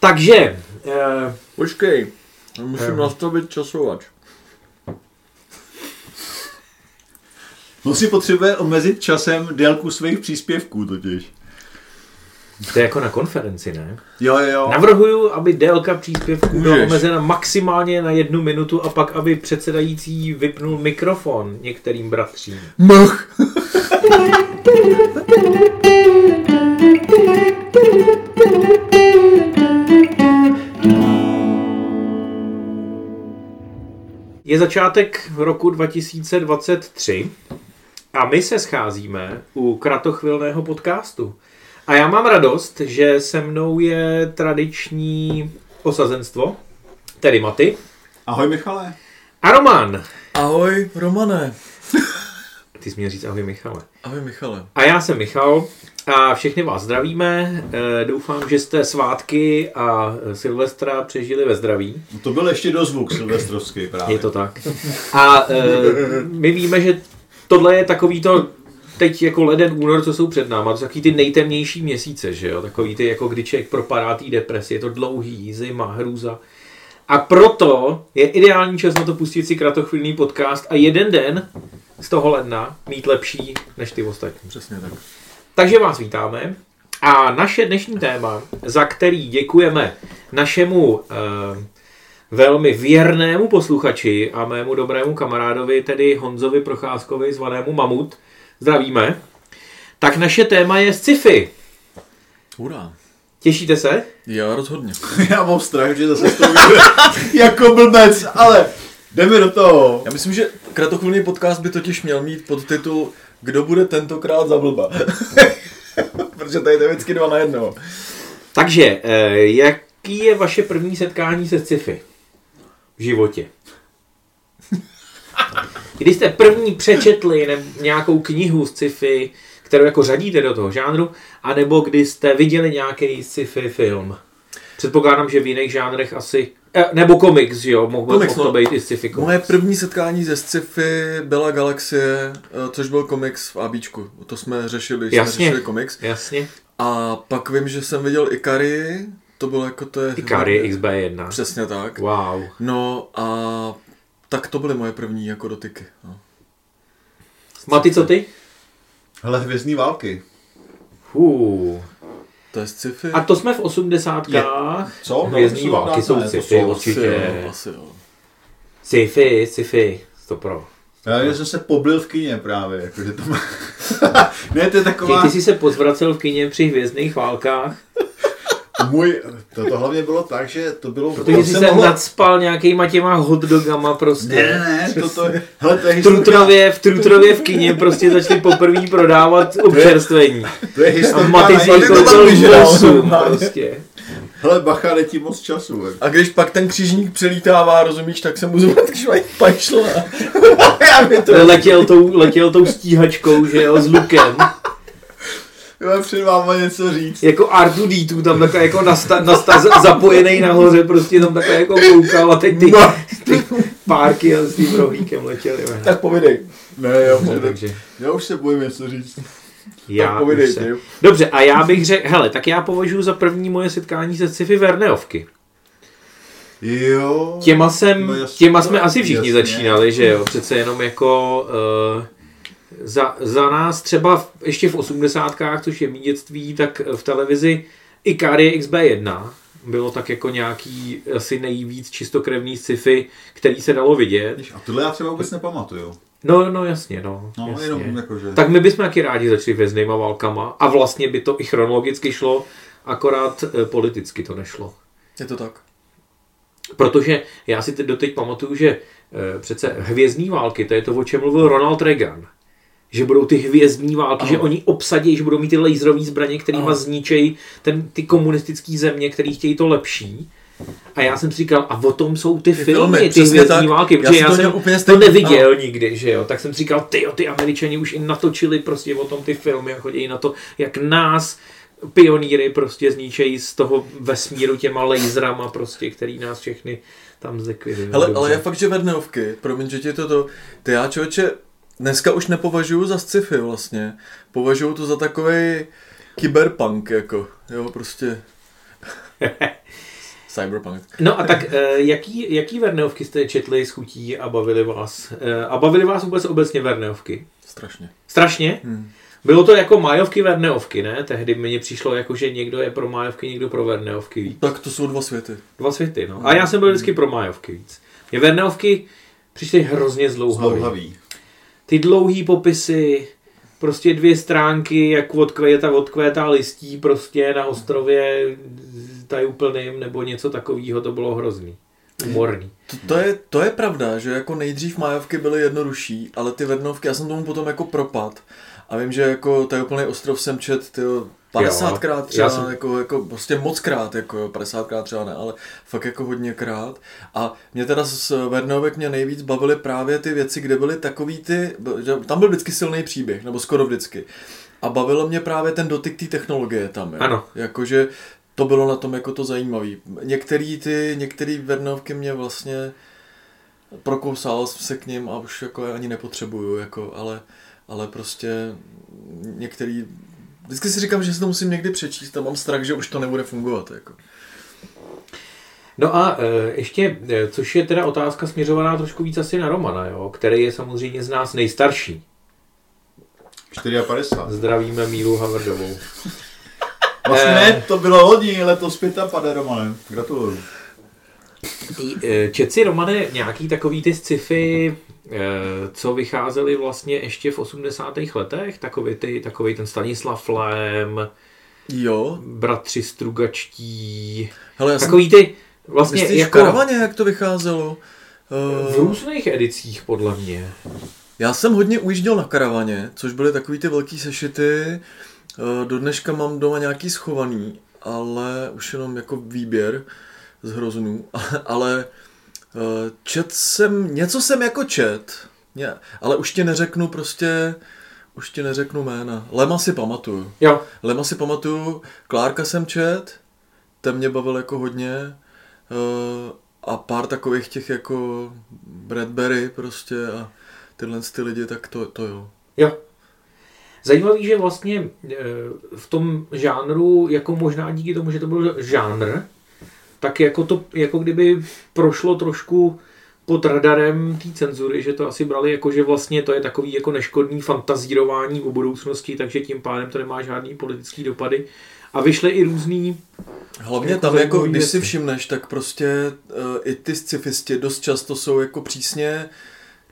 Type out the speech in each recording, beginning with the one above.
Takže, uh, Počkej, musím nastavit časovač. On si potřebuje omezit časem délku svých příspěvků totiž. to je jako na konferenci, ne? Jo, jo, jo. Navrhuju, aby délka příspěvku byla Můžeš. omezena maximálně na jednu minutu a pak, aby předsedající vypnul mikrofon některým bratřím. Mch. Je začátek roku 2023 a my se scházíme u kratochvilného podcastu. A já mám radost, že se mnou je tradiční osazenstvo, tedy Maty Ahoj Michale. a Roman. Ahoj, Romane. Ty jsi měl říct ahoj Michale. Ahoj, Michale. A já jsem Michal a všechny vás zdravíme. Eh, Doufám, že jste svátky a Silvestra přežili ve zdraví. No to byl ještě dozvuk silvestrovský právě. Je to tak. A e, my víme, že tohle je takový to teď jako leden, únor, co jsou před náma, to jsou takový ty nejtemnější měsíce, že jo, takový ty, jako kdy člověk propadá té depresi, je to dlouhý, zima, hrůza. A proto je ideální čas na to pustit si kratochvilný podcast a jeden den z toho ledna mít lepší než ty ostatní. Přesně tak. Takže vás vítáme a naše dnešní téma, za který děkujeme našemu eh, velmi věrnému posluchači a mému dobrému kamarádovi, tedy Honzovi Procházkovi, zvanému Mamut, zdravíme, tak naše téma je sci-fi. Hurá. Těšíte se? Já rozhodně. Já mám strach, že zase to jako blbec, ale jdeme do toho. Já myslím, že kratochvilný podcast by totiž měl mít podtitul Kdo bude tentokrát za blba? Protože tady je vždycky dva na jednoho. Takže, eh, jaký je vaše první setkání se sci-fi v životě? Když jste první přečetli nějakou knihu z sci-fi, kterou jako řadíte do toho žánru, anebo kdy jste viděli nějaký sci-fi film. Předpokládám, že v jiných žánrech asi... eh, Nebo komiks, že jo? Mohl, Komiks, mohl to no. být i sci-fi komiks. Moje první setkání ze sci-fi byla Galaxie, eh, což byl komiks v ABčku. To jsme řešili, když jsme Jasně. řešili komiks. Jasně. A pak vím, že jsem viděl Ikari, to bylo jako to je... Ikari XB1. Přesně tak. Wow. No a tak to byly moje první jako dotyky. No. Maty, co ty? Hele, hvězdný války. Fů. To je sci-fi? A to jsme v osmdesátkách. Co? Hvězdní No, války jsou sci-fi, určitě. Asi jo. Sci-fi, sci-fi. To pro. Já jsem se poblil v kině právě, jakože to má... ne, to je Ty, taková... ty jsi se pozvracel v kině při hvězdných válkách, Můj... To, to hlavně bylo tak, že to bylo... protože to jsi se mohlo- nadspal nějakýma těma hotdogama prostě. Ne, ne, ne, to, to, hele, to je V Trutrově, v Trutrově v kině prostě začali poprvé prodávat občerstvení. to je A historka Maty si to tam prostě. Hele, bacha, ti moc času. jako. A když pak ten křižník přelítává, rozumíš, tak se mu zvedne švajk. Já to... Letěl tou, letěl tou stíhačkou, že jo, s lukem. Já před váma něco říct. Jako R2D2 tam takhle jako nasta, nasta, zapojený nahoře, prostě tam takhle jako koukal a teď ty, ty párky a s tím rohlíkem letěli. Tak povidej. Ne, já, No, takže já už se bojím něco říct. já tak povidej už se... Dobře, a já bych řekl, hele, tak já považuji za první moje setkání se sci-fi Verneovky. Jo. Těma, jsem, No jasně, těma jsme asi všichni jasně. začínali, že jo, přece jenom jako uh, za, za nás třeba v, ještě v osmdesátkách, což je mý dětství, tak v televizi Ikarie XB1 bylo tak jako nějaký asi nejvíc čistokrevný sci-fi, který se dalo vidět. A tohle já třeba vůbec nepamatuju. No, no jasně, no. No, jasně. jenom jakože... Tak my bychom taky rádi začali věznýma válkama a vlastně by to i chronologicky šlo, akorát eh, politicky to nešlo. Je to tak. Protože já si teď doteď pamatuju, že e, přece hvězdní války, to je to, o čem mluvil Ronald Reagan. Že budou ty hvězdní války, Ano. že oni obsadí, že budou mít ty laserové zbraně, kterýma Ano. zničejí ten, ty komunistické země, který chtějí to lepší. A já jsem si říkal, a o tom jsou ty, Ty filmy, filmy, ty hvězdní války, Já protože jsem já to jsem úplně to neviděl nikdy, že jo. Tak jsem si říkal, ty ty američani už i natočili prostě o tom ty filmy a chodí na to, jak nás pionýry prostě zničejí z toho vesmíru těma laserama prostě, který nás všechny tam zlikvidují. Hele, Dobře. ale je fakt, že Verneovky, promiň, že ti to to, ty já člověče, dneska už nepovažuju za sci-fi vlastně, považuju to za takový kyberpunk, jako, jo, prostě, Cyberpunk. No a tak eh, jaký, jaký Verneovky jste četli s chutí a bavili vás? Eh, A bavili vás vůbec obecně Verneovky? Strašně. Strašně? Hmm. Bylo to jako Majovky Verneovky, ne? Tehdy mně přišlo jako, že někdo je pro Majovky, někdo pro Verneovky víc. Tak to jsou dva světy. Dva světy, no. A já jsem byl vždycky pro Majovky víc. Mě Verneovky přišly hrozně zlouhavý. Zlouhavý. Ty dlouhý popisy, prostě dvě stránky, jak odkvéta, odkvétá listí prostě na ostrově tajuplným nebo něco takového, to bylo hrozný. Humorný. To, to, je, to je pravda, že jako nejdřív májovky byly jednodušší, ale ty vednovky, já jsem tomu potom jako propad. A vím, že jako tady úplný ostrov jsem čet tyjo, 50krát třeba, já jsem- jako, jako prostě moc krát, jako jo, 50krát třeba ne, ale fakt jako hodněkrát. A mě teda z Vernovek mě nejvíc bavily právě ty věci, kde byly takový ty, že tam byl vždycky silný příběh, nebo skoro vždycky. A bavilo mě právě ten dotyk té technologie tam. Jo. Ano. Jakože to bylo na tom jako to zajímavé. Některý ty, některý Vernovky mě vlastně prokousal se k ním a už jako ani nepotřebuju, jako, ale, ale prostě některý, vždycky si říkám, že si to musím někdy přečíst a mám strach, že už to nebude fungovat, jako. No a e, ještě, e, což je teda otázka směřovaná trošku víc asi na Romana, jo, který je samozřejmě z nás nejstarší. 54. Zdravíme Mílu Havardovou. Vlastně Eh. ne, to bylo loni, letos 55, Romane. Gratuluju. E, Čet si, Romane, nějaký takový ty sci-fi, co vycházely vlastně ještě v 80. letech? Takový, ty, takový ten Stanislav Lem, Jo, bratři Strugačtí, hele, já jsem, takový ty vlastně myslíš jako v karavaně, jak to vycházelo? v Uh, různých edicích, podle mě. já jsem hodně ujížděl na karavaně, což byly takový ty velký sešity, Uh, do dneška mám doma nějaký schovaný, ale už jenom jako výběr z hroznů, ale čet jsem, něco jsem jako čet, ně, ale už ti neřeknu prostě, už ti neřeknu jména. Lema si pamatuju. Jo, Lema si pamatuju, Klárka jsem čet, ten mě bavil jako hodně uh, a pár takových těch jako Bradbury prostě a tyhle ty lidi, tak to, to jo. jo. Zajímavý, že vlastně e, v tom žánru, jako možná díky tomu, že to byl žánr, tak jako to, jako kdyby prošlo trošku pod radarem té cenzury, že to asi brali jako, že vlastně to je takový jako neškodný fantazírování o budoucnosti, takže tím pádem to nemá žádný politický dopady. A vyšly i různý, Hlavně Jako tam jako, když si věci. všimneš, tak prostě uh, i ty scifisti dost často jsou jako přísně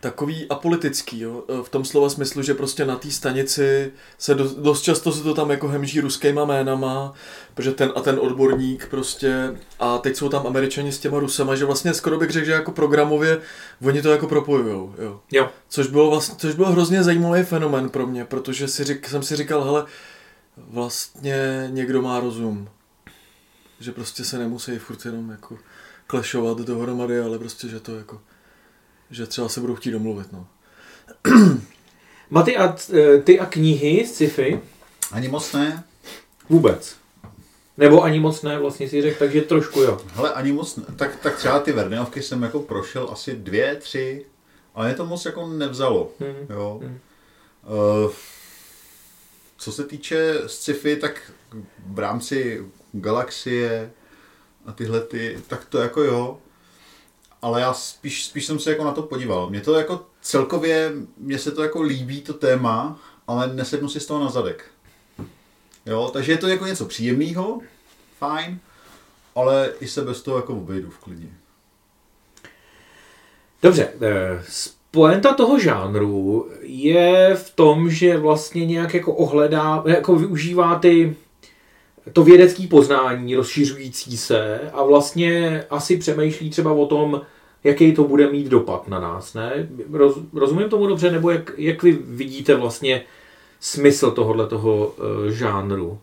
takový apolitický, jo? Eh, v tom slova smyslu, že prostě na té stanici se do, dost často se to tam jako hemží ruskýma jménama, protože ten a ten odborník prostě a teď jsou tam američani s těma rusama, že vlastně skoro bych řekl, že jako programově oni to jako propojujou, jo. jo, Což bylo, vlastně, což byl hrozně zajímavý fenomen pro mě, protože si řík, jsem si říkal, hele, vlastně někdo má rozum. Že prostě se nemusí furt jenom jako klešovat dohromady, ale prostě, že to jako, že třeba se budou chtít domluvit, no. Maty, a e, ty a knihy z sci-fi? Ani moc ne. Vůbec. Nebo ani moc ne, vlastně si řekl, takže trošku jo. Hele, ani moc ne. Tak, tak třeba ty Verneovky jsem jako prošel asi dvě, tři, ale mě to moc jako nevzalo. Hmm. Jo. Hmm. Uh, co se týče sci-fi, tak v rámci galaxie a tyhle ty, tak to jako jo. Ale já spíš, spíš jsem se jako na to podíval. Mě to jako celkově, mně se to jako líbí to téma, ale nesednu si z toho na zadek. Jo, takže je to jako něco příjemného, fajn, ale i se bez toho jako obejdu v klidně. Dobře, eh, poenta toho žánru je v tom, že vlastně nějak jako ohledá, jako využívá ty to vědecké poznání rozšiřující se a vlastně asi přemýšlí třeba o tom, jaký to bude mít dopad na nás, ne? Roz, rozumím tomu dobře, nebo jak, jak vy vidíte vlastně smysl tohohle toho uh, žánru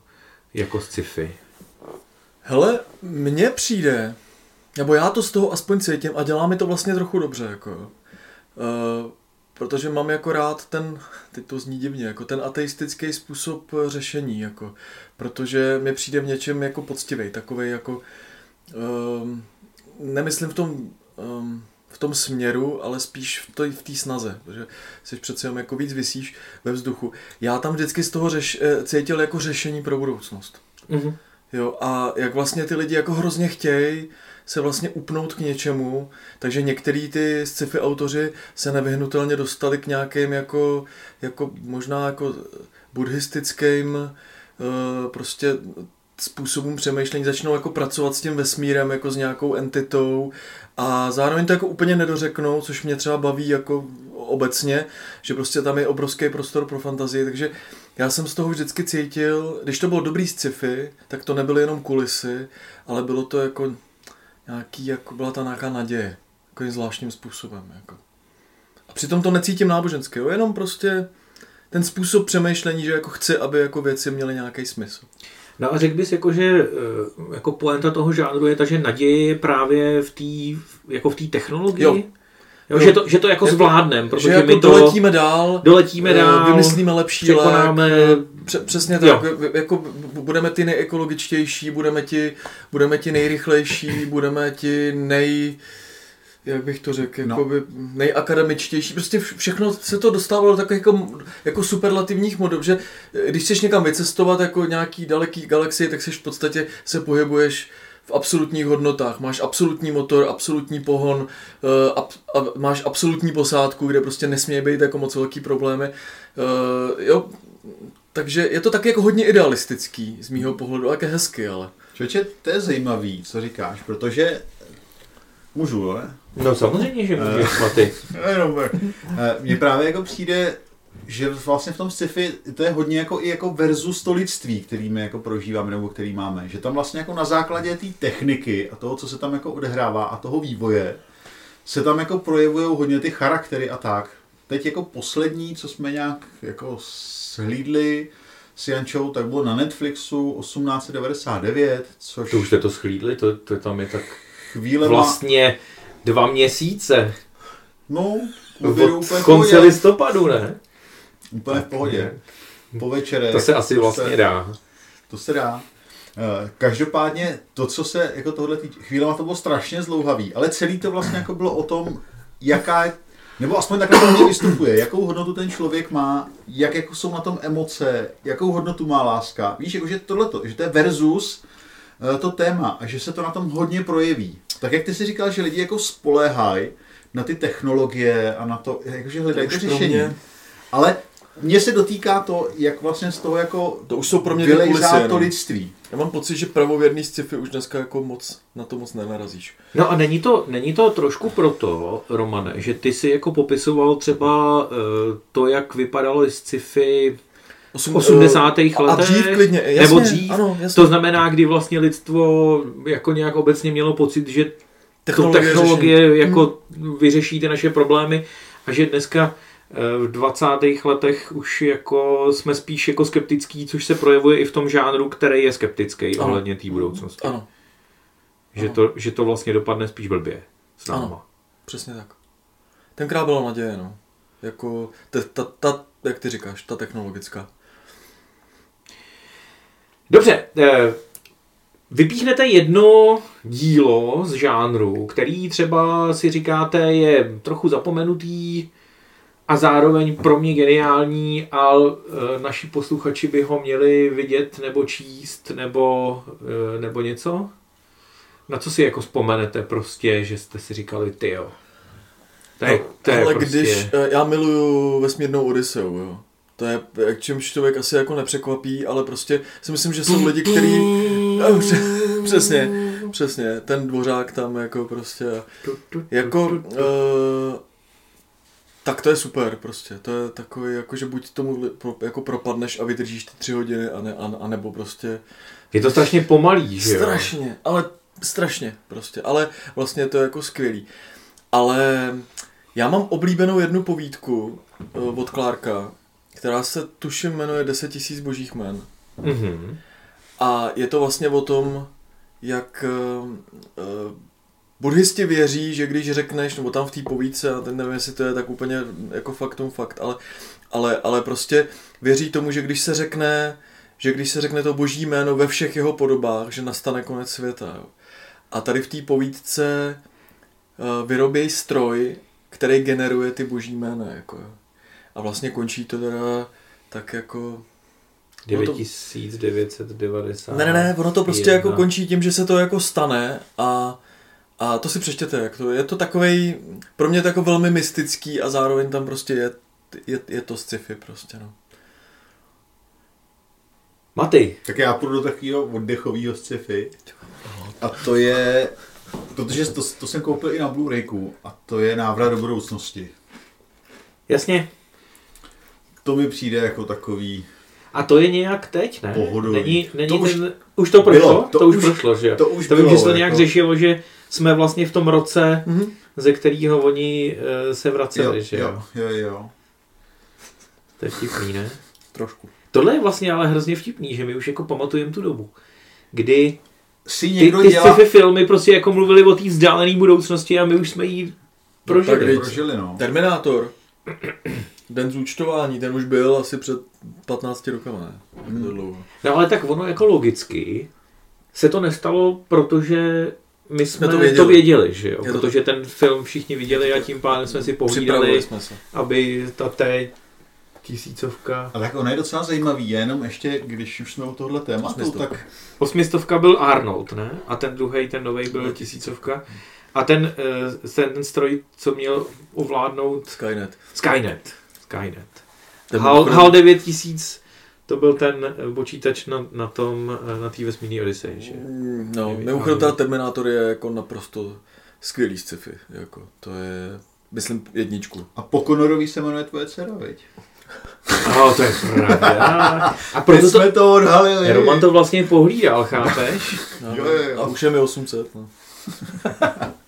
jako sci-fi? Hele, mně přijde, nebo já to z toho aspoň cítím a dělá mi to vlastně trochu dobře, jako. Uh, protože mám jako rád ten, teď to zní divně, jako ten ateistický způsob řešení, jako, protože mi přijde v něčem jako poctivý, takový jako, um, nemyslím v tom, um, v tom směru, ale spíš v té v snaze, protože jsi přece jenom jako víc vysíš ve vzduchu. Já tam vždycky z toho řeš, eh, cítil jako řešení pro budoucnost. Mhm. Jo, a jak vlastně ty lidi jako hrozně chtějí se vlastně upnout k něčemu, takže některý ty sci-fi autoři se nevyhnutelně dostali k nějakým jako, jako možná jako buddhistickým eh, prostě způsobům přemýšlení, začnou jako pracovat s tím vesmírem, jako s nějakou entitou a zároveň to jako úplně nedořeknou, což mě třeba baví jako obecně, že prostě tam je obrovský prostor pro fantazii, takže já jsem z toho vždycky cítil, když to bylo dobrý sci-fi, tak to nebyly jenom kulisy, ale bylo to jako nějaký, jako byla ta nějaká naděje, jako zvláštním způsobem. Jako. A přitom to necítím nábožensky, jo? jenom prostě ten způsob přemýšlení, že jako chci, aby jako věci měly nějaký smysl. No a řekl bys, jako, že eh, jako poenta toho žánru je ta, že naděje je právě v té jako v technologii? Jo. Jo, že, to, že to jako, jako zvládnem, protože že jako my to doletíme dál, doletíme dál, vymyslíme lepší překonáme... lék, přesně tak, jo. jako budeme ti nejekologičtější, budeme ti, budeme ti nejrychlejší, budeme ti nej jak bych to řekl, no. jakoby nejakademičtější. Prostě všechno se to dostávalo do takových jako, jako superlativních modů, že když chceš někam vycestovat jako nějaký daleký galaxie, tak seš v podstatě se pohybuješ v absolutních hodnotách. Máš absolutní motor, absolutní pohon, uh, ab, a máš absolutní posádku, kde prostě nesmí být jako moc velký problémy. Uh, jo, takže je to tak jako hodně idealistický z mýho pohledu, ale hezky, ale. Čoče, to je zajímavý, co říkáš, protože Můžu, ne? No samozřejmě, že můžeš, Maty. Mně právě jako přijde, že vlastně v tom sci-fi to je hodně jako i jako versus to lidství, který my jako prožíváme nebo který máme. Že tam vlastně jako na základě té techniky a toho, co se tam jako odehrává a toho vývoje, se tam jako projevují hodně ty charaktery a tak. Teď jako poslední, co jsme nějak jako shlídli s Jančou, tak bylo na Netflixu 1899, což... To už jste to schlídli, to, to tam je tak chvíle Vlastně dva měsíce. No, v, v konci listopadu, ne? Úplně v pohodě. Po večere. To se asi to vlastně se, dá. To se dá. Eh, každopádně to, co se jako tohle tý, chvílema to bylo strašně zlouhavý, ale celý to vlastně jako bylo o tom, jaká je, nebo aspoň takhle to mě vystupuje, jakou hodnotu ten člověk má, jak jako jsou na tom emoce, jakou hodnotu má láska. Víš, jako, že tohleto, že to je versus to téma a že se to na tom hodně projeví. Tak jak ty si říkal, že lidi jako spoléhají na ty technologie a na to, jakože hledají to řešení. Mě... Ale mně se dotýká to, jak vlastně z toho jako to už jsou pro mě vylejzá to lidství. Já mám pocit, že pravověrný sci-fi už dneska jako moc na to moc nenarazíš. No a není to, není to trošku proto, Romane, že ty si jako popisoval třeba uh, to, jak vypadalo sci-fi 80. letech. A dřív klidně, jasně, nebo dřív. Ano, jasně. To znamená, kdy vlastně lidstvo jako nějak obecně mělo pocit, že technologie, to technologie řešení. jako hmm. vyřeší ty naše problémy a že dneska eh, v 20. letech už jako jsme spíš jako skeptický, což se projevuje i v tom žánru, který je skeptický ano. ohledně té budoucnosti. Ano. Že, ano. To, že to vlastně dopadne spíš blbě s náma. Ano. Přesně tak. Tenkrát byla naděje, no. Jako ta, ta, ta, jak ty říkáš, ta technologická. Dobře, eh, vypíchnete jedno dílo z žánru, který třeba si říkáte je trochu zapomenutý a zároveň pro mě geniální a eh, naši posluchači by ho měli vidět nebo číst nebo, eh, nebo něco? Na co si jako vzpomenete prostě, že jste si říkali, ty jo. To je, to je ale prostě... když, já miluju vesmírnou Odiseu, jo. To je, jak čímž člověk asi jako nepřekvapí, ale prostě si myslím, že jsou lidi, kteří... Přesně, přesně, ten dvořák tam jako prostě... Jako... Uh, tak to je super prostě, to je takový, jako že buď tomu jako propadneš a vydržíš ty tři hodiny, a, ne, a, a nebo prostě... Je to strašně pomalý, že jo? Strašně, ale strašně prostě, ale vlastně to je jako skvělý. Ale já mám oblíbenou jednu povídku uh, od Clarka, která se tuším jmenuje 10 tisíc božích men. Mm-hmm. A je to vlastně o tom, jak uh, uh, buddhisti věří, že když řekneš, nebo tam v té povídce, a ten nevím, jestli to je tak úplně jako faktum fakt, ale, ale, ale prostě věří tomu, že když se řekne, že když se řekne to boží jméno ve všech jeho podobách, že nastane konec světa. Jo. A tady v té povídce uh, vyrobějí stroj, který generuje ty boží jména. Jako, jo. A vlastně končí to teda tak jako 9990. Ne, ne, ne, ono to prostě jedna. jako končí tím, že se to jako stane a, a to si přečtěte, jak to je to takovej, pro mě to jako velmi mystický a zároveň tam prostě je, je, je to sci-fi prostě, no. Maty, Tak já půjdu do takového oddechového sci-fi. A to je, protože to, to jsem koupil i na Blu-rayku, a to je návrat do budoucnosti. jasně. To mi přijde jako takový, A to je nějak teď, ne? Pohodový. Není, není To to už už, ten, už to prošlo? bylo, to, to už prošlo, že jo? to už to vím, bylo, že se to nějak jako- řešilo, že jsme vlastně v tom roce, Mhm. ze kterého oni uh, se vraceli, jo, že jo? jo, jo, jo. To je vtipný, ne? Trošku. Tohle je vlastně ale hrozně vtipný, že my už jako pamatujeme tu dobu, kdy Si ty, někdo ty dělá... sci-fi filmy prostě jako mluvili o té vzdálené budoucnosti a my už jsme jí prožili. tak viď. Prožili, no. Terminátor. Den zúčtování, ten už byl asi před 15 rokama, ne? Hmm. To dlouho. No ale tak ono jako logicky se to nestalo, protože my jsme, to to, věděli. to věděli, že jo? To Protože ten film všichni viděli a tím pádem jsme si pohlídali, Připravili jsme se. aby ta té tisícovka... A tak ono je docela zajímavý, jenom ještě, když už jsme u tohle tématu, Osmistovka. tak Osmistovka byl Arnold, ne? A ten druhý, ten nový byl tisícovka. A ten, eh, ten, ten stroj, co měl ovládnout Skynet. Skynet. Skynet. Ten HAL, HAL 9000, to byl ten eh, počítač na, na tom, eh, na té vesmírné Odyseji, že? Mm, No, Nevím, mimochodem ta Terminátor je jako naprosto skvělý sci-fi. Jako, to je, myslím, jedničku. a po Conorový se jmenuje tvoje dcera, viď? Oh, to je pravda. A proto to, jsme to odhalili. Roman to vlastně pohlídal, chápeš? No, Jo, jo, jo. A už je mi 800. No.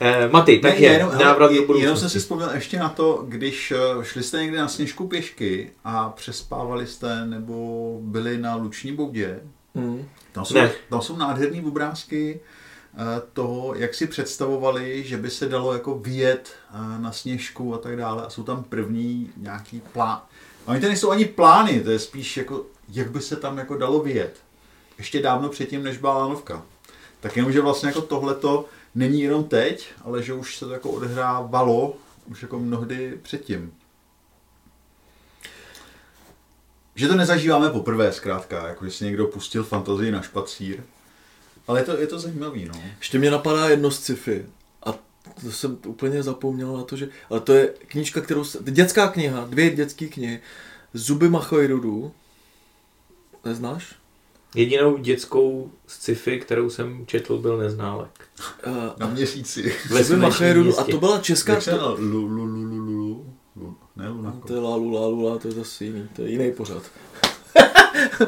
Eh, Maty, tak je, jenom, návrat do je- jenom budoucnosti. jsem si vzpomněl ještě na to, když eh, šli jste někde na sněžku pěšky a přespávali jste nebo byli na Luční boudě, Mm. tam jsou, Ne. tam jsou nádherné obrázky eh, toho, jak si představovali, že by se dalo jako vyjet eh, na sněžku a tak dále a jsou tam první nějaký plán. A oni to nejsou ani plány, to je spíš jako, jak by se tam jako dalo vyjet. Ještě dávno předtím, než byla lanovka. Tak jenom, že vlastně jako tohleto není jenom teď, ale že už se to jako odehrávalo už jako mnohdy předtím. Že to nezažíváme poprvé zkrátka, jako že si někdo pustil fantazii na špacír. Ale je to, je to zajímavý, no. Ještě mě napadá jedno sci-fi. A to jsem úplně zapomněl na to, že... Ale to je knížka, kterou... Dětská kniha, dvě dětské knihy. Zuby Machoirudu. Neznáš? Jedinou dětskou sci-fi, kterou jsem četl, byl Neználek. Uh, Na měsíci. Ve Machoirudu. A to byla česká... Lu. Ne, Lunako. To je Lalu, Lalu, Lalu, to je zase jiný, to je jiný pořad.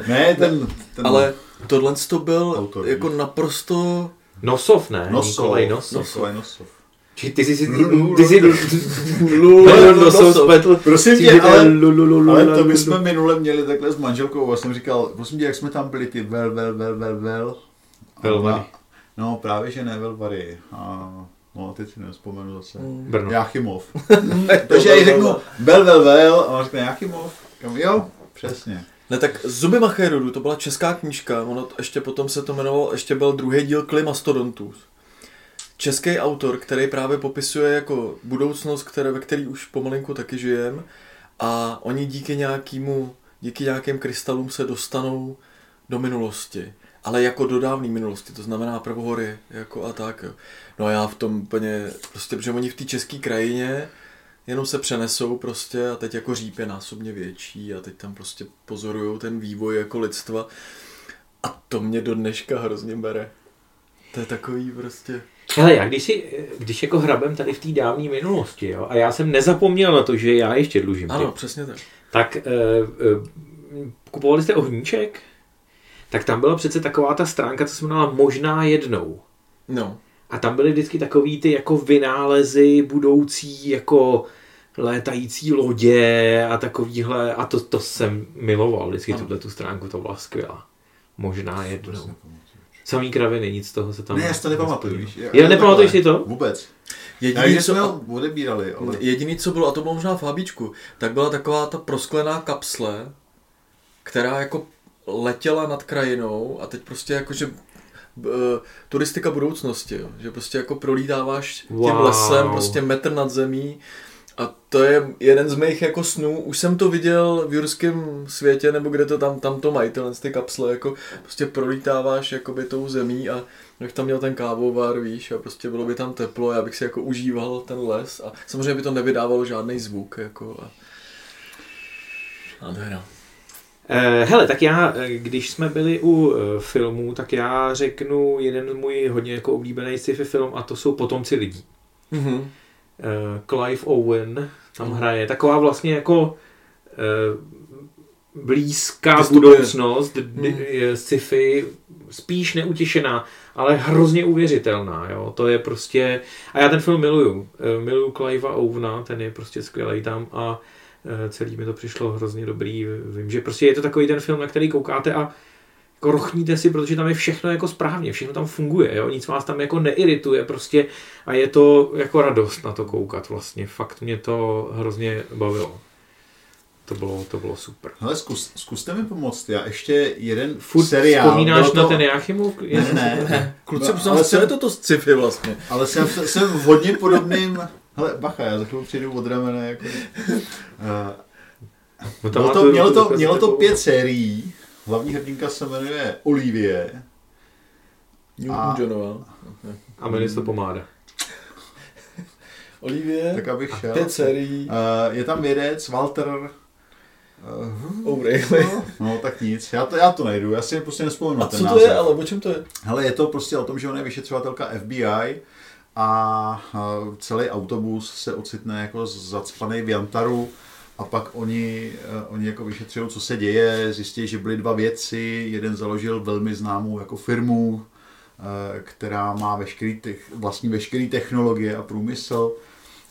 Ne, ten, ten Ale tohle to byl Autor, jako naprosto... Nosov. Nosov, ne? Nikolaj Nosov. Nikolaj Nosov. Či ty jsi si... Ty jsi... Spletl. Prosím Si tě, ale, to my jsme minule měli takhle s manželkou a jsem říkal, prosím tě, jak jsme tam byli ty vel, vel, vel, vel, vel. Velvary. No právě, že ne Velvary. A, no, teď si nevzpomenu zase. Brno. Jáchymov. Takže já jí řeknu vel, vel, vel a on řekne Jáchymov. Kam, jo, přesně. Ne, tak Zuby Macherudu, to byla česká knížka, ono to, ještě potom se to jmenovalo, ještě byl druhý díl Klimastodontus. Český autor, který právě popisuje jako budoucnost, které, ve který už pomalinku taky žijem a oni díky nějakému, díky nějakým krystalům se dostanou do minulosti. Ale jako do dávné minulosti, to znamená prvohory, jako a tak. Jo. No a já v tom úplně, prostě, protože oni v té české krajině jenom se přenesou prostě a teď jako říp je násobně větší a teď tam prostě pozorují ten vývoj jako lidstva a to mě do dneška hrozně bere. To je takový prostě... Hele, já když, si, když jako hrabem tady v té dávné minulosti, jo, a já jsem nezapomněl na to, že já ještě dlužím. Ano, ty, přesně tak. Tak e, e, kupovali jste ohníček? Tak tam byla přece taková ta stránka, co se jmenovala Možná jednou. No, A tam byly vždycky takový ty jako vynálezy budoucí jako létající lodě a takovýhle, a to, to jsem miloval vždycky tuhle tu stránku, to byla skvělá. Možná jednou. Samý kraviny, nic z toho se tam... Ne, já si to nepamatuju, víš. Já- nepamatuješ takhle. si to? Vůbec. Já jediný, vím, že jsme co, ho odebírali, ale... jediný, co bylo, a to bylo možná v Habíčku, tak byla taková ta prosklená kapsle, která jako letěla nad krajinou a teď prostě jakože eh, turistika budoucnosti, jo. že prostě jako prolítáváš tím Wow. lesem, prostě metr nad zemí A to je jeden z mých jako snů. Už jsem to viděl v jurském světě, nebo kde to tam, tam to mají, tyhle ty kapsle, jako prostě prolítáváš jakoby tou zemí a bych tam měl ten kávovar, víš, a prostě bylo by tam teplo, já bych si jako užíval ten les a samozřejmě by to nevydávalo žádný zvuk, jako a... Nádhera. Eh, hele, tak já, eh, když jsme byli u eh, filmů, tak já řeknu jeden můj hodně jako oblíbený sci-fi film a to jsou Potomci lidí. Mm-hmm. Eh, Clive Owen tam hraje. Taková vlastně jako eh, blízká Dystopie. budoucnost, Hmm. sci-fi, spíš neutěšená, ale hrozně uvěřitelná. Jo? To je prostě... A já ten film miluju. Eh, Miluju Clivea Owena, ten je prostě skvělý tam a celý mi to přišlo hrozně dobrý. Vím, že prostě je to takový ten film, na který koukáte a rochníte si, protože tam je všechno jako správně, všechno tam funguje, jo? nic vás tam jako neirituje prostě a je to jako radost na to koukat vlastně, fakt mě to hrozně bavilo. To bylo, to bylo super. Hele, zkus, zkuste mi pomoct. Já ještě jeden Furt seriál. vzpomínáš to... na ten Joachimov? Ne, ne, ne. Kluci, No, ale jsem- je to to sci-fi vlastně? Ale jsem, jsem v hodně podobným... Hele, bacha, já za chvíli přijdu od ramene. Jako... Uh, No, tam má to, mělo, to, mělo to pět sérií. Hlavní hrdinka se jmenuje Olivie. Newton Johnová. A jmenuje se to pomáda. Olivie, Tak abych šel. pět sérií, Uh, je tam vědec, Walter... Uh, O'Reilly. no tak nic, já to, já to najdu, já si prostě nespomenu A ten co to název. je, ale o čem to je? Hele, je to prostě o tom, že on je vyšetřovatelka FBI a a celý autobus se ocitne jako zacpaný v Jantaru a pak oni, eh, oni jako vyšetřují, co se děje, zjistí, že byli dva vědci, jeden založil velmi známou jako firmu, eh, která má veškerý tech, vlastní veškerý technologie a průmysl.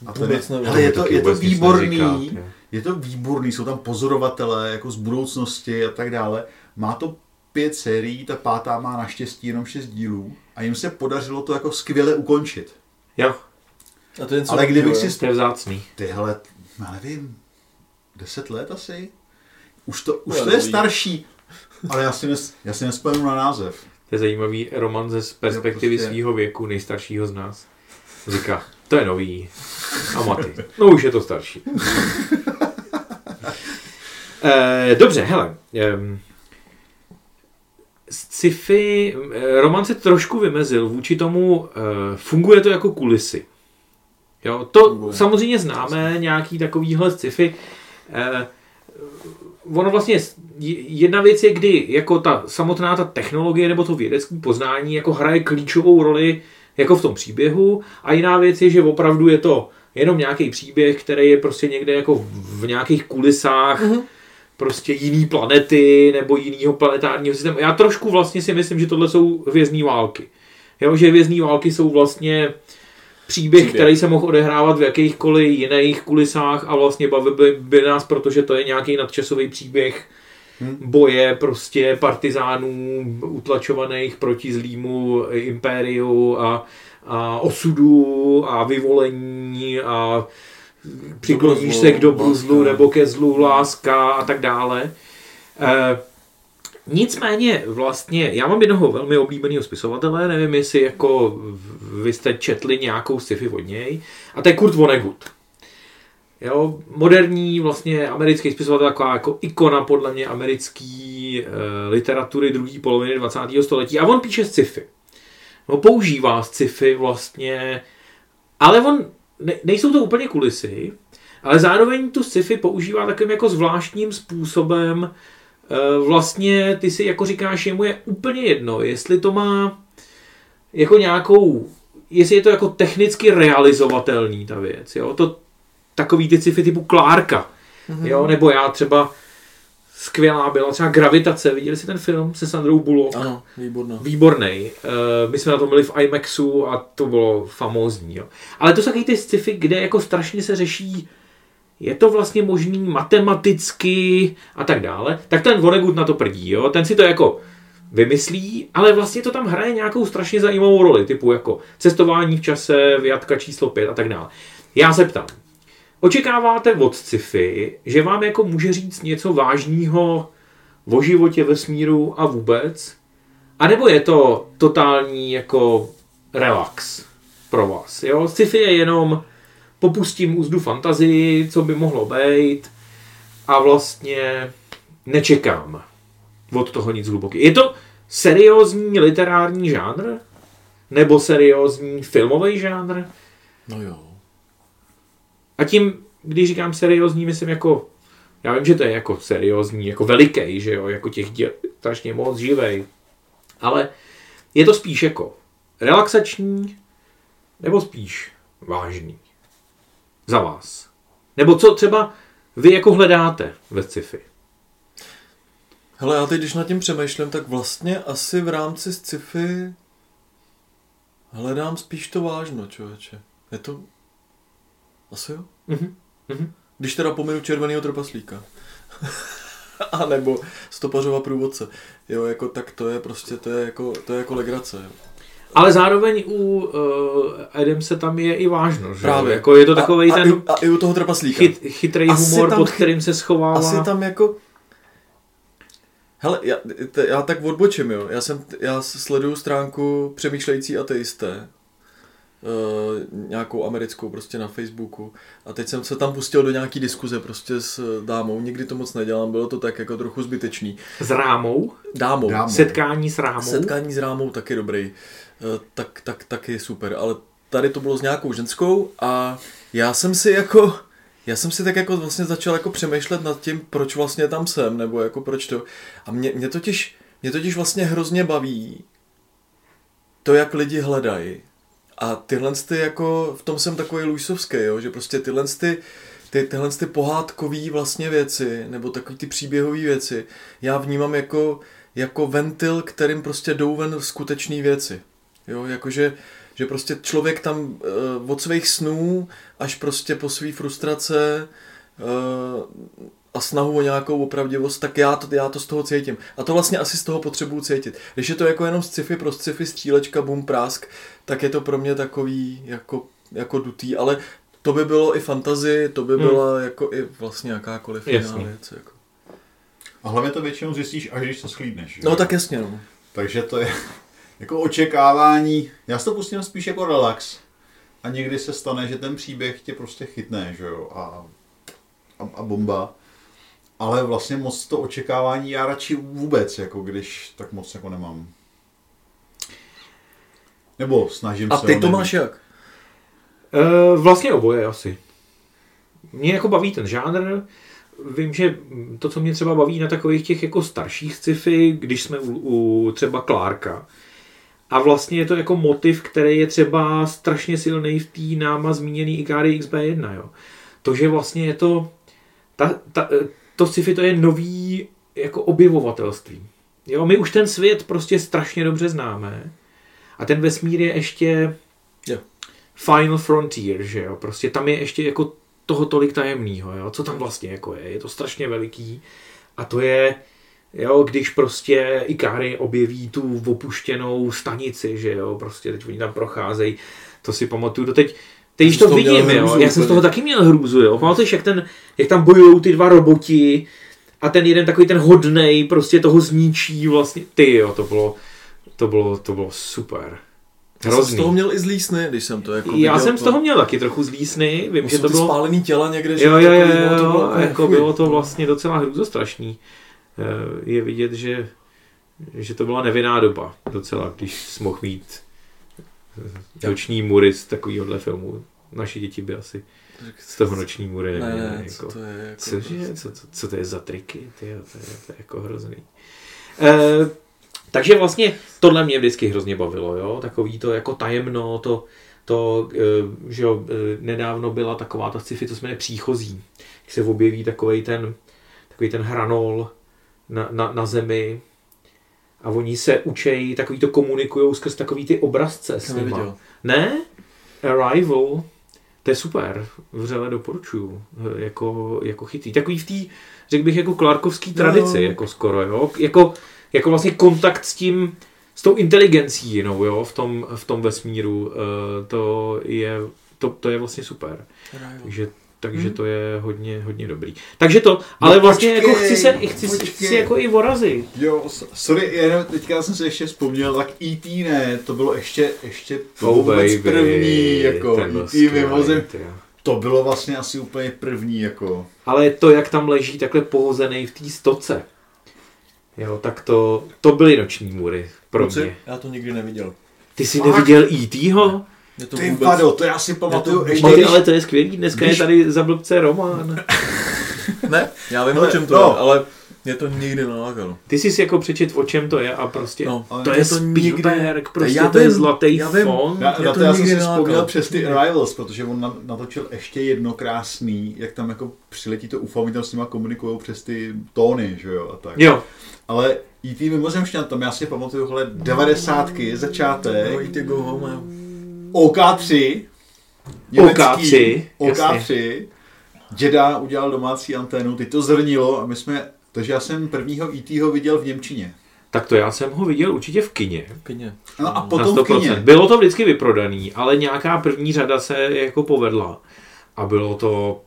A nevím. hele, je To je to výborný, je to výborný, jsou tam pozorovatelé jako z budoucnosti a tak dále. Má to pět sérií, ta pátá má naštěstí jenom šest dílů a jim se podařilo to jako skvěle ukončit. Jo, A to je něco Ale kdybych si to je vzácný. Tyhle, já nevím, deset let asi? Už to, už To je starší, ale já si, nes, já si nespomenu na název. To je zajímavý roman ze z perspektivy prostě- svého věku, nejstaršího z nás. Říká, to je nový. A Maty, no už je to starší. Eh, dobře, hele. ehm, Sci-fi, eh, roman se trošku vymezil vůči tomu, eh, funguje to jako kulisy. Jo, to Funguje. samozřejmě známe, nějaký takovýhle sci-fi. Eh, ono vlastně, je- jedna věc je, kdy jako ta samotná ta technologie nebo to vědecké poznání jako hraje klíčovou roli jako v tom příběhu a jiná věc je, že opravdu je to jenom nějaký příběh, který je prostě někde jako v nějakých kulisách Mhm. prostě jiný planety nebo jinýho planetárního systému. Já trošku vlastně si myslím, že tohle jsou hvězdní války. Jo, že hvězdní války jsou vlastně příběh, Příběh. který se mohl odehrávat v jakýchkoliv jiných kulisách a vlastně bavil by, by nás, protože to je nějaký nadčasový příběh Hmm. boje prostě partizánů utlačovaných proti zlýmu impériu a, a osudu a vyvolení a přikloníš se k dobru zlu nebo ke zlu láska a tak dále. E, nicméně vlastně, já mám jednoho velmi oblíbeného spisovatele, nevím jestli jako vy jste četli nějakou sci-fi od něj, a to je Kurt Vonnegut. Jo, moderní vlastně americký spisovatel, taková jako ikona podle mě americký e, literatury druhé poloviny 20. století a on píše sci-fi. No, používá sci-fi vlastně, ale on, ne, nejsou to úplně kulisy, ale zároveň tu sci-fi používá takovým jako zvláštním způsobem. E, vlastně ty si jako říkáš, jemu je úplně jedno, jestli to má jako nějakou, jestli je to jako technicky realizovatelný ta věc, jo, to takový ty sci-fi typu Klárka, Mhm. jo, nebo já třeba skvělá byla třeba Gravitace, viděli jsi ten film se Sandrou Bullock? Ano, výborná. Výborný. Uh, my jsme na to byli v IMAXu a to bylo famózní. Jo. Ale to jsou takový ty sci-fi, kde jako strašně se řeší, je to vlastně možný matematicky a tak dále. Tak ten Vonnegut na to prdí. Jo. Ten si to jako vymyslí, ale vlastně to tam hraje nějakou strašně zajímavou roli, typu jako cestování v čase, vyjatka číslo 5 a tak dále. Já se ptám, očekáváte od sci-fi, že vám jako může říct něco vážného o životě, vesmíru a vůbec? A nebo je to totální jako relax pro vás? Jo? Sci-fi je jenom popustím úzdu fantazii, co by mohlo být a vlastně nečekám od toho nic hluboký. Je to seriózní literární žánr? Nebo seriózní filmový žánr? No jo. A tím, když říkám seriózní, myslím jako, já vím, že to je jako seriózní, jako veliký, že jo, jako těch děl, strašně moc živej. Ale je to spíš jako relaxační, nebo spíš vážný. Za vás. Nebo co třeba vy jako hledáte ve sci-fi? Hele, já teď, když nad tím přemýšlím, tak vlastně asi v rámci sci-fi hledám spíš to vážno, člověče. Je to... Asi jo? Mhm. Mhm. Když teda pominu červeného trpaslíka. A nebo stopařova průvodce. Jo, jako tak to je prostě, to je jako, to je jako legrace. Jo. Ale zároveň u uh, Adamse tam je i vážno, že? Právě. Jako je to takový a, ten a, i, a i u toho trpaslíka. chyt, chytrý Asi humor, tam pod chy- kterým se schovává. Asi tam jako... Hele, já, te, já tak odbočím, jo. Já, jsem, já sleduju stránku Přemýšlející ateisté. Uh, nějakou americkou prostě na Facebooku. A teď jsem se tam pustil do nějaký diskuze prostě s dámou. Nikdy to moc nedělám, bylo to tak jako trochu zbytečný. S rámou, Dámou. Dámou. setkání s rámou. Setkání s rámou taky dobrý. Eh, Tak, tak, taky super. Ale tady to bylo s nějakou ženskou a já jsem si jako... Já jsem si tak jako vlastně začal jako přemýšlet nad tím, proč vlastně tam jsem, nebo jako proč to. A mě, mě, totiž, mě totiž vlastně hrozně baví to, jak lidi hledají. A tyhle ty jako, v tom jsem takový Luisovský, jo, že prostě tyhle ty, ty, tyhle ty pohádkové vlastně věci, nebo takový ty příběhové věci, já vnímám jako, jako ventil, kterým prostě jdou ven skutečné věci. Jo, jakože že prostě člověk tam uh, od svých snů až prostě po svý frustrace uh, a snahu o nějakou opravdivost, tak já to, já to z toho cítím. A to vlastně asi z toho potřebuju cítit. Když je to jako jenom sci-fi pro sci-fi, střílečka, bum, prásk, tak je to pro mě takový jako, jako dutý, ale to by bylo i fantazy, to by Hmm. byla jako i vlastně jakákoliv jiná Jasně. věc. Jako. A hlavně to většinou zjistíš, až když to schlídneš. No jo? tak jasně, no. Takže to je jako očekávání. Já si to pustím spíš jako relax. A někdy se stane, že ten příběh tě prostě chytne, že jo, a, a, a bomba. Ale vlastně moc to očekávání já radši vůbec, jako když tak moc jako nemám. Nebo snažím A se ty ho to nemít. máš jak? Uh, vlastně oboje asi. Mě jako baví ten žánr. Vím, že to, co mě třeba baví na takových těch jako starších sci-fi, když jsme u, u třeba Clarka, a vlastně je to jako motiv, který je třeba strašně silný v té náma zmíněný Ikari XB1. Jo. To, že vlastně je to, ta, ta, to sci-fi to je nový jako objevovatelství. Jo, my už ten svět prostě strašně dobře známe a ten vesmír je ještě Jo. Final Frontier, že jo, prostě tam je ještě jako toho tolik tajemného, jo, co tam vlastně jako je, je to strašně veliký a to je, jo, když prostě Ikari objeví tu opuštěnou stanici, že jo, prostě teď oni tam procházejí, to si pamatuju doteď, teď když to vidím, jo, hrůzu já jsem z toho taky měl hrůzu, jo, pamatuješ, jak, ten, jak tam bojují ty dva roboti a ten jeden takový ten hodnej prostě toho zničí vlastně, ty jo, to bylo, to bylo, to bylo super. Já jsem z Hrozný. toho měl i zlý sny, když jsem to jako Já viděl, jsem z to- toho měl taky trochu zlý sny, vím, To že to ty bylo... spálený těla někde, že Jo, jo, jo, takový, no, to jo, bylo, jako fuj. bylo to vlastně docela hrůzostrašný. Je vidět, že, že to byla nevinná doba docela, když jsi mohl mít eh, noční mury z takovýhohle filmu. Naše děti by asi z toho noční mury Ne, ne, jako. co to je jako... Cože? Co, co, co to je za triky? Tyjo, to, je, to je jako hrozný. E, takže vlastně tohle mě vždycky hrozně bavilo, jo? Takový to jako tajemno, to, to že jo, nedávno byla taková ta sci-fi, co se jmenuje Příchozí. Když se objeví takový ten, takový ten hranol na, na, na zemi a oni se učejí, takový to komunikujou skrz takový ty obrazce s nima. Ne? Arrival, to je super, vřele doporučuju, eh, jako, jako chytrý. Takový v té, řekl bych, jako Clarkovský tradici, Jo. jako skoro, jo? Jako, jako vlastně kontakt s tím, s tou inteligencí jinou, jo, v tom, v tom vesmíru, eh, to je, to, to je vlastně super. Takže, takže Mhm. to je hodně, hodně dobrý. Takže to, ale vlastně počkej, jako chci se, chci, počkej. chci jako i vorazit. Jo, sorry, jenom teďka jsem se ještě vzpomněl, tak E.T. ne, to bylo ještě, ještě to Oh, vůbec baby, první, jako E.T. jo. to bylo vlastně asi úplně první, jako... Ale to, jak tam leží takhle pohozený v té stoce, jo, tak to, to byly noční můry pro Kluci, mě. Já to nikdy neviděl. Ty jsi Fakt? neviděl E.T.ho? Mě to Ty vůbec... vado, to já si pamatuju to- ještě, když... ale to je skvělý, dneska když- je tady za blbce Roman. Ne, já vím, Ale- o čem to no. je, ale mě to nikdy nelákalo. Ty jsi si jako přečet, o čem to je a prostě No, ale to je to Spielberg, nikdy- prostě Já to je vím, zlatý já vím. fond. Já, na to to já jsem nikdy si vzpomněl přes ty Arrivals, protože on na- natočil ještě jedno krásný, jak tam jako přiletí to UFO, oni tam s nima komunikují přes ty tóny, že jo, a tak. Jo, Ale E.T. mimozemšťan, tam já si pamatuju, hele, devadesátky, začátek, No, ty go home, jo. OK3, německý, OK3, OK3, děda udělal domácí anténu, ty to zrnilo a my jsme, takže já jsem prvního E.T. viděl v Němčině. tak to já jsem ho viděl určitě v kině. Kyně. No a Na potom v 100%. kině. Bylo to vždycky vyprodaný, ale nějaká první řada se jako povedla. A bylo to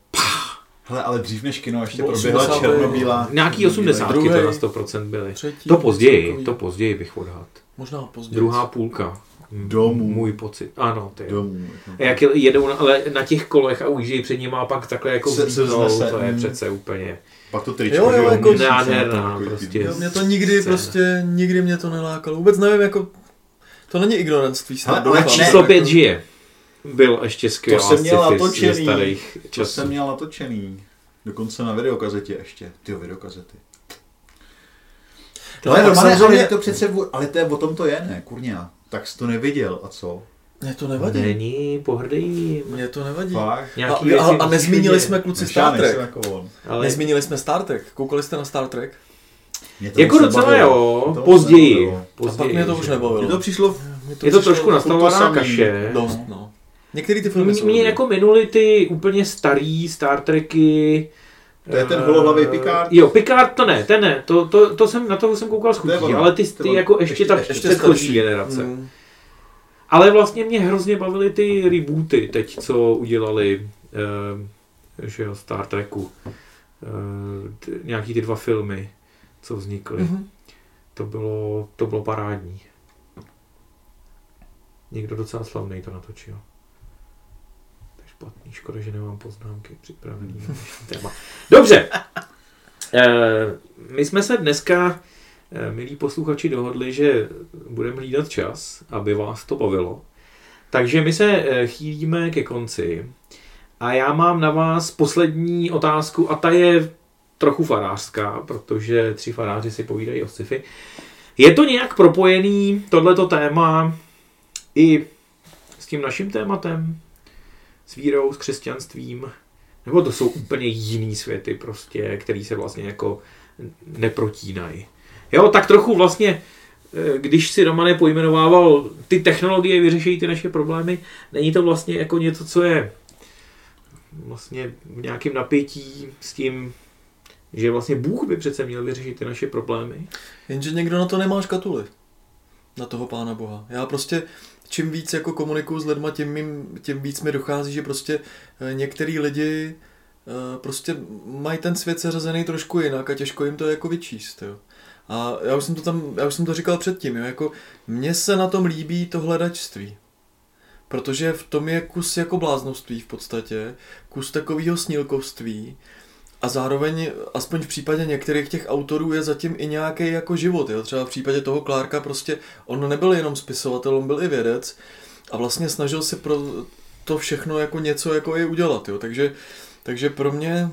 Hele, ale dřív než kino ještě proběhla 80. černobílá. nějaký 80 to na 100% byly. Třetí. To později, to později bych odhad. Možná později. Druhá půlka. Domů. Můj pocit. Ano, ty. Domů. Jak jedou na, ale na těch kolech a ujíždějí před nimi a pak takhle jako Se- se vznese, to je přece úplně Pak to tričko, Jo, jo, jako nádherná takový ty- prostě. Jo, mě to nikdy Scéna. prostě, nikdy mě to nelákalo. Vůbec nevím, jako, to není ignoranství snad. Ale-. Číslo pět Jako- žije. Byl ještě skvělá jsem měl natočený. To jsem měl natočený. Dokonce na videokazetě ještě. Ty videokazety. To ale tak Romane, ale to přece, ale to je o tom to je, ne, kurňa. Tak jsi to neviděl, a co? Mě to nevadí. Není, pohrdej. Mě to nevadí. Fakt? A, Nějaký a, a nezmínili jsme kluci Než Star Trek. jako on. Ale Nezmínili jsme Star Trek. Koukali jste na Star Trek? Mě to jako docela nebavilo. jo, To později. nebavilo. později A pak mě to už nebavilo. Mně to přišlo, Mně Je to přišlo trošku to nastavovaná kaše. Dost, no. Některé ty filmy Mě, jsou mě jako minuli ty úplně starý Star Treky. To je ten holohlavý Picard? Jo, Picard to ne, ten ne, to, to, to jsem, na toho jsem koukal s To je ale ty, ty jako ještě, Ještě- ta ještě předchozí starší. generace. Mm. Ale vlastně mě hrozně bavily ty rebooty teď, co udělali eh, že jo, Star Treku. Eh, t, nějaký ty dva filmy, co vznikly. Mhm. To bylo, to bylo parádní. Někdo docela slavný to natočil. Špatný, škoda, že nemám poznámky připravený na téma. Dobře. Eh, my jsme se dneska, eh, milí posluchači, dohodli, že budeme hlídat čas, aby vás to bavilo. Takže my se eh, chýlíme ke konci. A já mám na vás poslední otázku a ta je trochu farářská, protože tři faráři si povídají o sci-fi. Je to nějak propojený, tohleto téma, i s tím naším tématem? S vírou, s křesťanstvím? Nebo to jsou úplně jiný světy prostě, který se vlastně jako neprotínají? Jo, tak trochu vlastně, eh, když si Romane pojmenovával, ty technologie vyřeší ty naše problémy, není to vlastně jako něco, co je vlastně v nějakém napětí s tím, že vlastně Bůh by přece měl vyřešit ty naše problémy. Jenže někdo na to nemá škatuly. Na toho pána boha. Já prostě čím víc jako komunikuju s lidma, tím, mým, tím víc mi dochází, že prostě eh, některý lidi eh, prostě mají ten svět seřazený trošku jinak a těžko jim to jako vyčíst. Jo. A já už jsem to tam, já už jsem to říkal předtím, jo, jako mně se na tom líbí to hledačství. Protože v tom je kus jako bláznoství v podstatě, kus takového snílkovství a zároveň, aspoň v případě některých těch autorů, je zatím i nějaký jako život. Jo? Třeba v případě toho Klárka prostě, on nebyl jenom spisovatel, on byl i vědec a vlastně snažil se pro to všechno jako něco jako i udělat. Jo? Takže, takže pro mě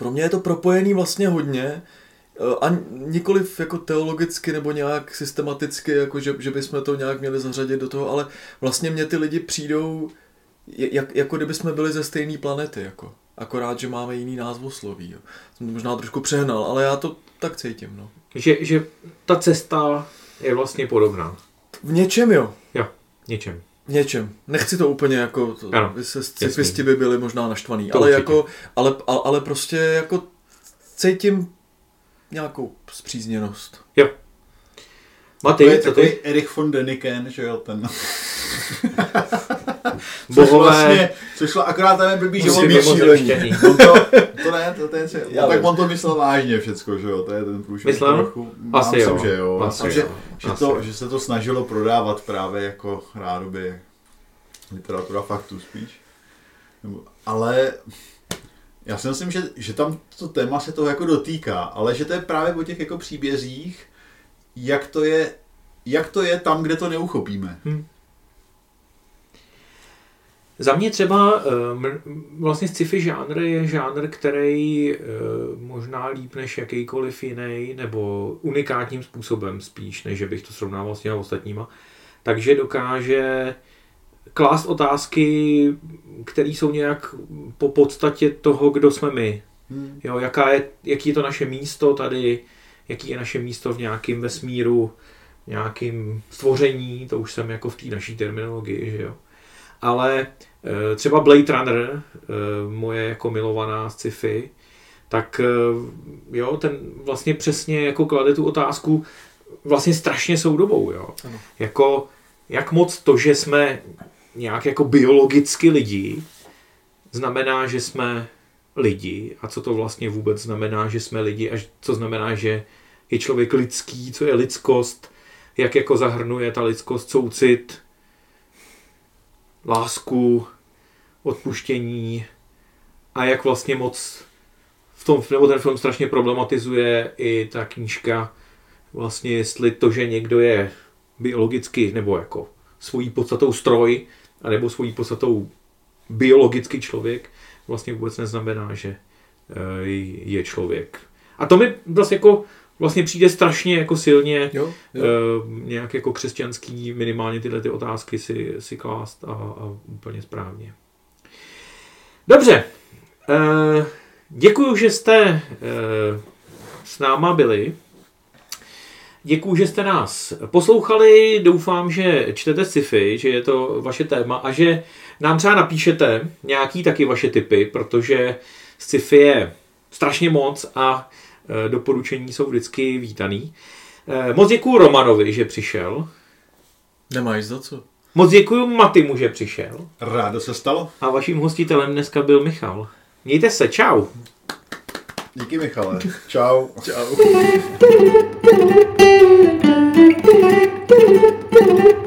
pro mě je to propojený vlastně hodně eh, a nikoliv jako teologicky nebo nějak systematicky, jako že, že bychom to nějak měli zařadit do toho, ale vlastně mě ty lidi přijdou, jak, jako kdyby jsme byli ze stejné planety. Jako. Akorát, že máme jiný názvosloví. Jo. Jsem to možná trošku přehnal, ale já to tak cítím. No. Že, že ta cesta je vlastně podobná. V něčem jo. V něčem. V něčem. Nechci to úplně jako, to, Ano, vy se cyklisti by byli možná naštvaný, To ale, určitě. jako, ale, ale, ale prostě jako cítím nějakou zpřízněnost. Maty, co takový ty? Erich von Deniken, že jo, ten... Což Bohové vlastně, což šlo akorát tam je blbý, že on mimozemštění. on to, to ne, to, to je, Já no, tak on to myslel vážně všecko, že jo, to je ten průšvih Myslel? trochu. Asi jo. že jo, Asi Asi že, jo. že, Asi to, jo. že se to snažilo prodávat právě jako rádoby literatura faktu spíš. Ale já si myslím, že, že tam to téma se toho jako dotýká, ale že to je právě o těch jako příbězích, jak to je, jak to je tam, kde to neuchopíme. Hmm. Za mě třeba vlastně sci-fi žánr je žánr, který možná líp než jakýkoliv jiný, nebo unikátním způsobem spíš, než bych to srovnával s těmi ostatníma, takže dokáže klást otázky, které jsou nějak po podstatě toho, kdo jsme my. Hmm. Jo, jaká je, jaký je to naše místo tady, jaký je naše místo v nějakém vesmíru, nějakým stvoření, to už jsem jako v té naší terminologii, že jo. Ale e, třeba Blade Runner, e, moje jako milovaná sci-fi, tak e, jo, ten vlastně přesně jako klade tu otázku vlastně strašně soudobou, jo. Ano. Jako, jak moc to, že jsme nějak jako biologicky lidi, znamená, že jsme lidi? A co to vlastně vůbec znamená, že jsme lidi? A co znamená, že je člověk lidský, co je lidskost, jak jako zahrnuje ta lidskost soucit, lásku, odpuštění a jak vlastně moc v tom, nebo ten film strašně problematizuje i ta knížka, vlastně jestli to, že někdo je biologicky nebo jako svojí podstatou stroj, anebo svojí podstatou biologický člověk, vlastně vůbec neznamená, že eh, je člověk. A to mi vlastně jako vlastně přijde strašně jako silně jo, jo. Uh, nějak jako křesťanský minimálně tyhle ty otázky si, si klást a, a úplně správně. Dobře. Uh, děkuju, že jste uh, s náma byli. Děkuji, že jste nás poslouchali. Doufám, že čtete sci-fi, že je to vaše téma a že nám třeba napíšete nějaký taky vaše typy, protože sci-fi je strašně moc a doporučení jsou vždycky vítaný. E, moc děkuji Romanovi, že přišel. Nemáš za co. Moc děkuji Matimu, že přišel. Rádo se stalo. A vaším hostitelem dneska byl Michal. Mějte se, čau. Díky Michale. Čau. Čau.